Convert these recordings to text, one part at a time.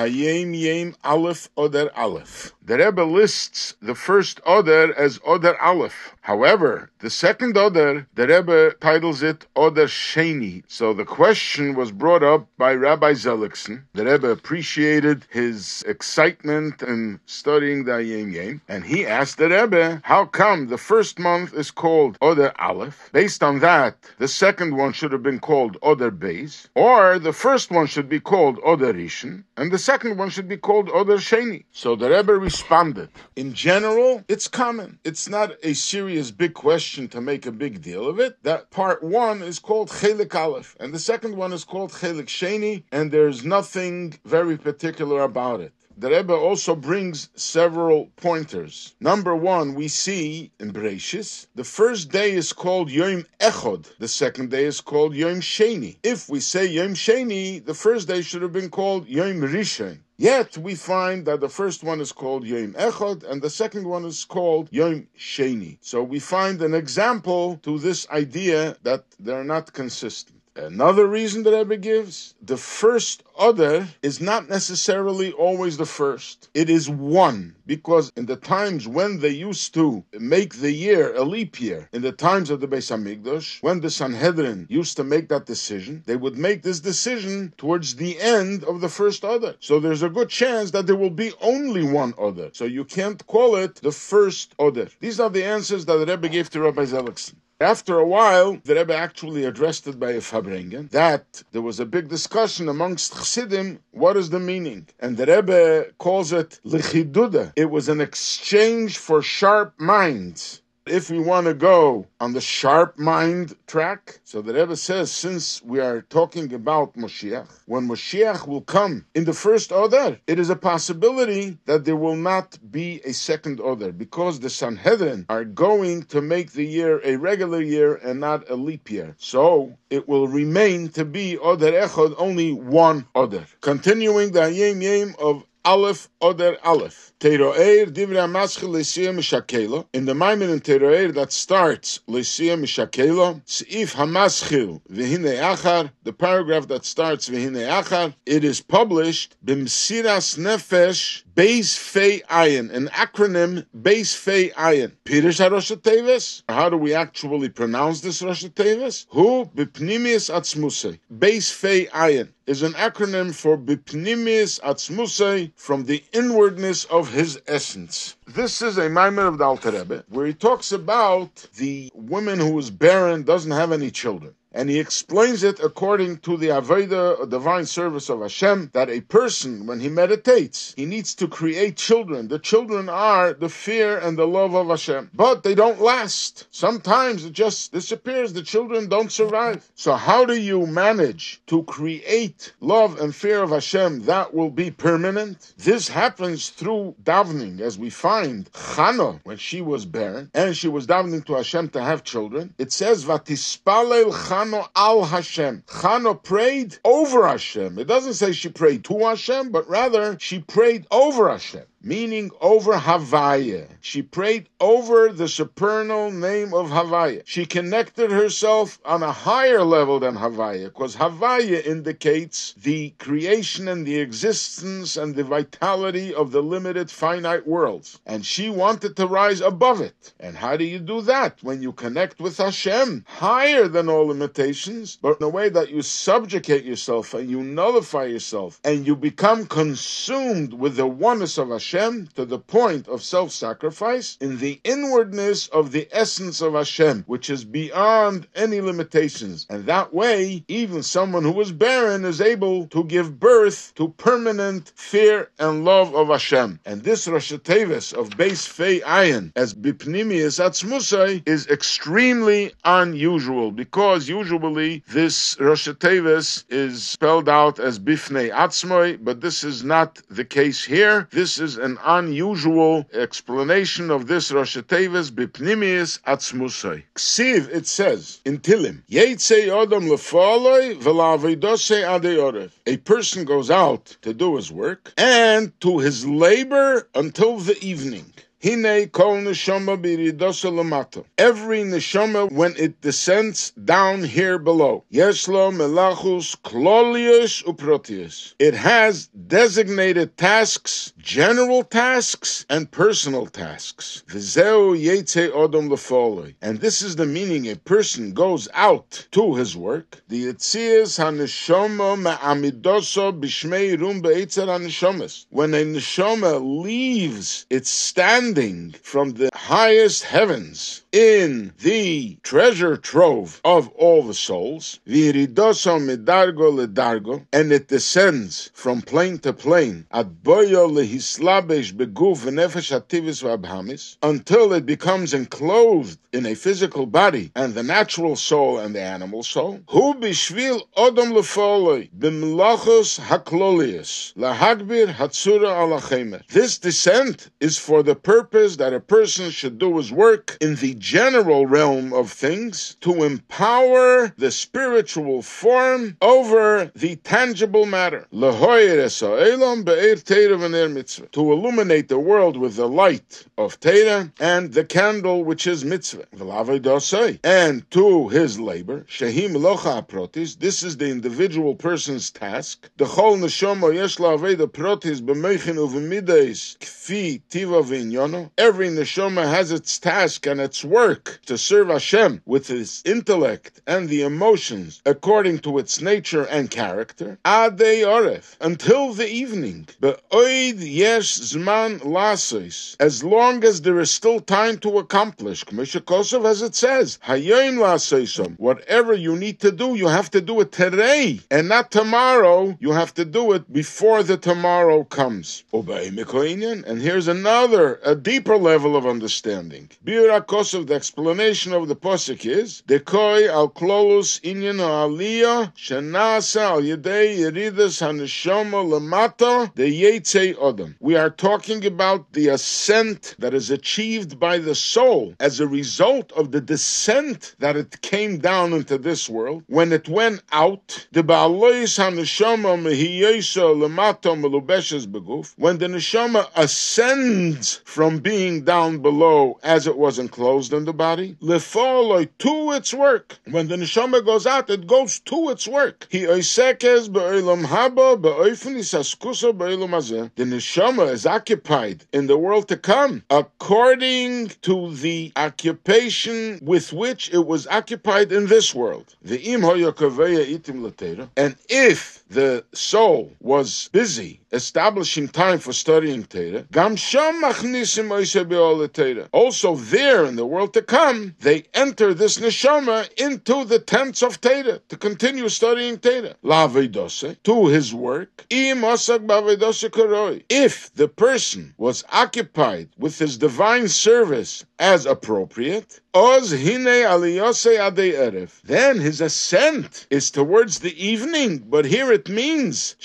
Hayem Yem Aleph Oder Aleph. The Rebbe lists the first Oder as Oder Aleph. However, the second Oder, the Rebbe titles it Oder Sheni. So the question was brought up by Rabbi Zelikson. The Rebbe appreciated his excitement in studying the Hayom Yom, and he asked the Rebbe, how come the first month is called Oder Aleph? Based on that, the second one should have been called Oder Beis, or the first one should be called Oder Rishon, and the second one should be called Oder Sheni. So the Rebbe In general, it's common. It's not a serious big question to make a big deal of it. That part one is called Chelik Aleph, and the second one is called Chelik Sheni, and there's nothing very particular about it. The Rebbe also brings several pointers. Number one, we see in Breishis, the first day is called Yom Echod, the second day is called Yom Sheni. If we say Yom Sheni, the first day should have been called Yom Rishon. Yet we find that the first one is called Yom Echad and the second one is called Yom Sheni. So we find an example to this idea that they're not consistent. Another reason that Rebbe gives, the first Oder is not necessarily always the first. It is one, because in the times when they used to make the year a leap year, in the times of the Beis Hamikdash, when the Sanhedrin used to make that decision, they would make this decision towards the end of the first Oder. So there's a good chance that there will be only one Oder. So you can't call it the first Oder. These are the answers that Rebbe gave to Rabbi Zelikson. After a while, the Rebbe actually addressed it by a Farbrengen, that there was a big discussion amongst Chassidim, what is the meaning? And the Rebbe calls it Lichiduda. It was an exchange for sharp minds. If we want to go on the sharp mind track, so the Rebbe says, since we are talking about Moshiach, when Moshiach will come in the first Oder, it is a possibility that there will not be a second Oder because the Sanhedrin are going to make the year a regular year and not a leap year. So it will remain to be Oder Echad, only one Oder. Continuing the Yem Yem of Aleph Oder Aleph. Torah Or Divra Maschel Lesia Mishakela. In the Maimer in Torah Or that starts Lesia Mishakela, Seif Hamaschil Vihine Achar, the paragraph that starts Vihine Achar, it is published Bimsiras Nefesh Beis Fei Ayin, an acronym Beis Fei Ayin. HaRosh Tevis. How do we actually pronounce this Rosh? Who Bipnimius Atzmusei. Beis Fei Ayin is an acronym for Bipnimius Atzmusei from the inwardness of his essence. This is a Maimer of the Alter Rebbe, where he talks about the woman who is barren, doesn't have any children. And he explains it according to the Avoda, divine service of Hashem, that a person, when he meditates, he needs to create children. The children are the fear and the love of Hashem. But they don't last. Sometimes it just disappears. The children don't survive. So how do you manage to create love and fear of Hashem that will be permanent? This happens through davening, as we find Chana, when she was barren, and she was davening to Hashem to have children. It says, Vatispalel Chana Chano al Hashem. Chano prayed over Hashem. It doesn't say she prayed to Hashem, but rather she prayed over Hashem meaning over Havaya. She prayed over the supernal name of Havaya. She connected herself on a higher level than Havaya, because Havaya indicates the creation and the existence and the vitality of the limited finite worlds. And she wanted to rise above it. And how do you do that? When you connect with Hashem, higher than all limitations, but in a way that you subjugate yourself and you nullify yourself and you become consumed with the oneness of Hashem Hashem to the point of self sacrifice in the inwardness of the essence of Hashem, which is beyond any limitations. And that way, even someone who is barren is able to give birth to permanent fear and love of Hashem. And this Rosh Tevis of Beis Fei Ayin as Bipnimius Atzmusai is extremely unusual because usually this Rosh Tevis is spelled out as Bifnei Atzmoi, but this is not the case here. This is an unusual explanation of this Rosh Tevis Bipnimius Atzmusai. Ksiv, it says in Tilim, Yeitzei Odom Lefaloi Velavidose Adeorev. A person goes out to do his work and to his labor until the evening. Hine kol neshama biridosa lamata. Every neshama when it descends down here below. Yeslo melachus klolius uprotius. It has designated tasks, general tasks, and personal tasks. V'zeu yetze odom lefoloi. And this is the meaning a person goes out to his work. The yetzias haneshama ma'amidoso b'shmei rum be'etzer. When a neshama leaves its standing from the highest heavens in the treasure trove of all the souls, v'iridoso midargo ledargo, and it descends from plane to plane, ad boyo lehislabesh beguf v'nefesh ativis v'abhamis, until it becomes enclosed in a physical body and the natural soul and the animal soul. Hu bishvil odom lefoloi b'mlachos haklolius lahagbir hatsura alachemer. This descent is for the purpose that a person should do his work in the general realm of things to empower the spiritual form over the tangible matter. To illuminate the world with the light of Torah and the candle which is mitzvah. And to his labor, shehim locha protis, this is the individual person's task. The chol neshama yesh protis b'meichin kfi tiva v'inyono. Every neshama has its task and its work to serve Hashem with his intellect and the emotions according to its nature and character. Adei oref. Until the evening. Be'oid yesh zman lasois. As long as there is still time to accomplish. K'misha Kosov, as it says, hayoim lasoisom. Whatever you need to do, you have to do it today and not tomorrow. You have to do it before the tomorrow comes. And here's another, a deeper level of understanding. Bira Kosov, the explanation of the posik is, Dekoi al klolus inyan aliyah shenasa al yedei yeridas haneshama lamata the yetze odom. We are talking about the ascent that is achieved by the soul as a result of the descent that it came down into this world. When it went out, the ba'alois haneshama mehiyesa lamata melubeshes beguf. When the neshama ascends from being down below as it was enclosed in the body, lefoloi to its work. When the neshama goes out, it goes to its work. He oisekes be'olam haba be'oifen isaskusa be'olam hazeh. The neshama is occupied in the world to come according to the occupation with which it was occupied in this world. The im hoyokaveya itim. And if the soul was busy establishing time for studying Torah, gam. Also there in the world to come, they enter this neshama into the tents of Torah to continue studying Torah. To his work. If the person was occupied with his divine service as appropriate. Then his ascent is towards the evening, but here it means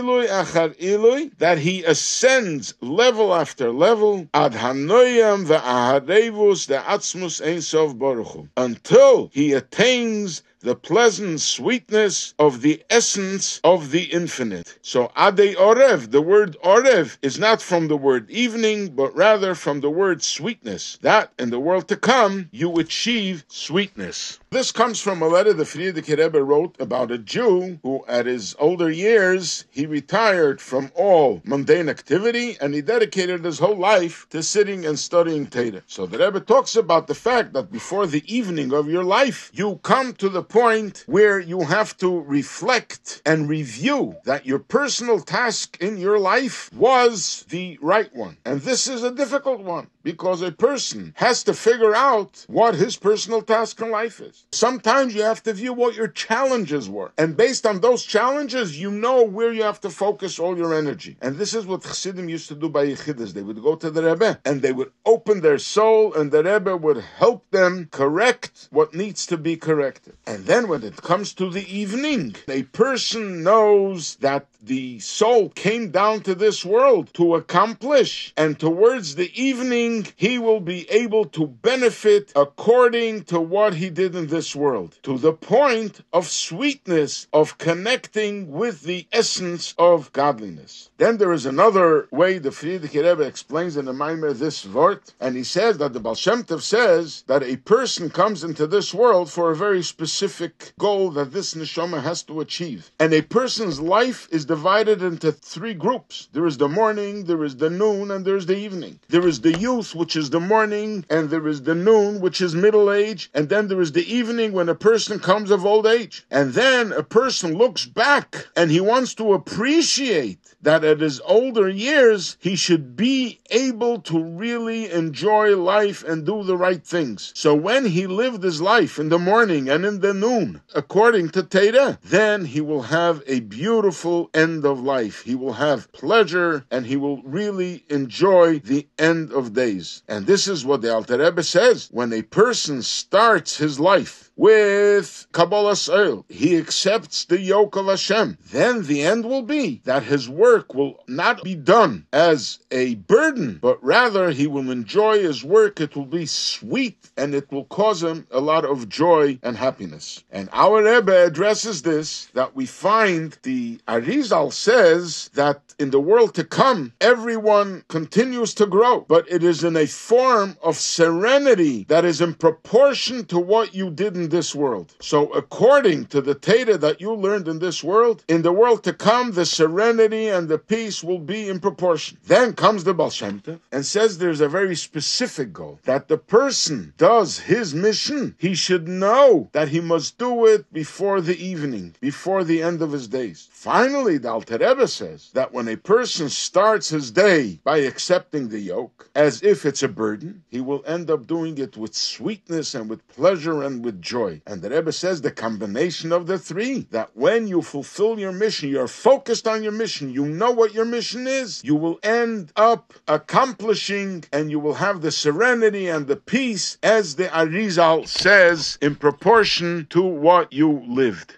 be'ilui achar ilui that he ascends level after level ad hanoyam ve'aharevus de'atzmus ein sof baruch Hu, until he attains the pleasant sweetness of the essence of the infinite. So Ade Orev, the word Orev is not from the word evening, but rather from the word sweetness. That in the world to come, you achieve sweetness. This comes from a letter the Frierdiker Rebbe wrote about a Jew who, at his older years, he retired from all mundane activity and he dedicated his whole life to sitting and studying Torah. So the Rebbe talks about the fact that before the evening of your life, you come to the point where you have to reflect and review that your personal task in your life was the right one. And this is a difficult one because a person has to figure out what his personal task in life is. Sometimes you have to view what your challenges were. And based on those challenges, you know where you have to focus all your energy. And this is what Chassidim used to do by Yechidus. They would go to the Rebbe and they would open their soul and the Rebbe would help them correct what needs to be corrected. And then when it comes to the evening, a person knows that the soul came down to this world to accomplish. And towards the evening, he will be able to benefit according to what he did in this world, to the point of sweetness, of connecting with the essence of godliness. Then there is another way the Frierdiker Rebbe explains in the Maimer this word, and he says that the Baal Shem Tov says that a person comes into this world for a very specific goal that this neshama has to achieve. And a person's life is divided into three groups. There is the morning, there is the noon, and there is the evening. There is the youth, which is the morning, and there is the noon, which is middle age, and then there is the evening when a person comes of old age. And then a person looks back and he wants to appreciate that at his older years, he should be able to really enjoy life and do the right things. So when he lived his life in the morning and in the noon, according to Torah, then he will have a beautiful end of life. He will have pleasure and he will really enjoy the end of days. And this is what the Alter Rebbe says. When a person starts his life with Kabbalas Ol, he accepts the yoke of Hashem, then the end will be that his work will not be done as a burden, but rather he will enjoy his work. It will be sweet and it will cause him a lot of joy and happiness. And our Rebbe addresses this that we find the Arizal says that in the world to come, everyone continues to grow, but it is in a form of serenity that is in proportion to what you did in this world. So, according to the Torah that you learned in this world, in the world to come, the serenity and the peace will be in proportion. Then comes the Baal Shem Tov and says there's a very specific goal that the person does his mission. He should know that he must do it before the evening, before the end of his days. Finally, the Alter Rebbe says that when a person starts his day by accepting the yoke as if it's a burden, he will end up doing it with sweetness and with pleasure and with joy. And the Rebbe says the combination of the three that when you fulfill your mission, you're focused on your mission, you know what your mission is, you will end up accomplishing and you will have the serenity and the peace as the Arizal says in proportion to what you lived.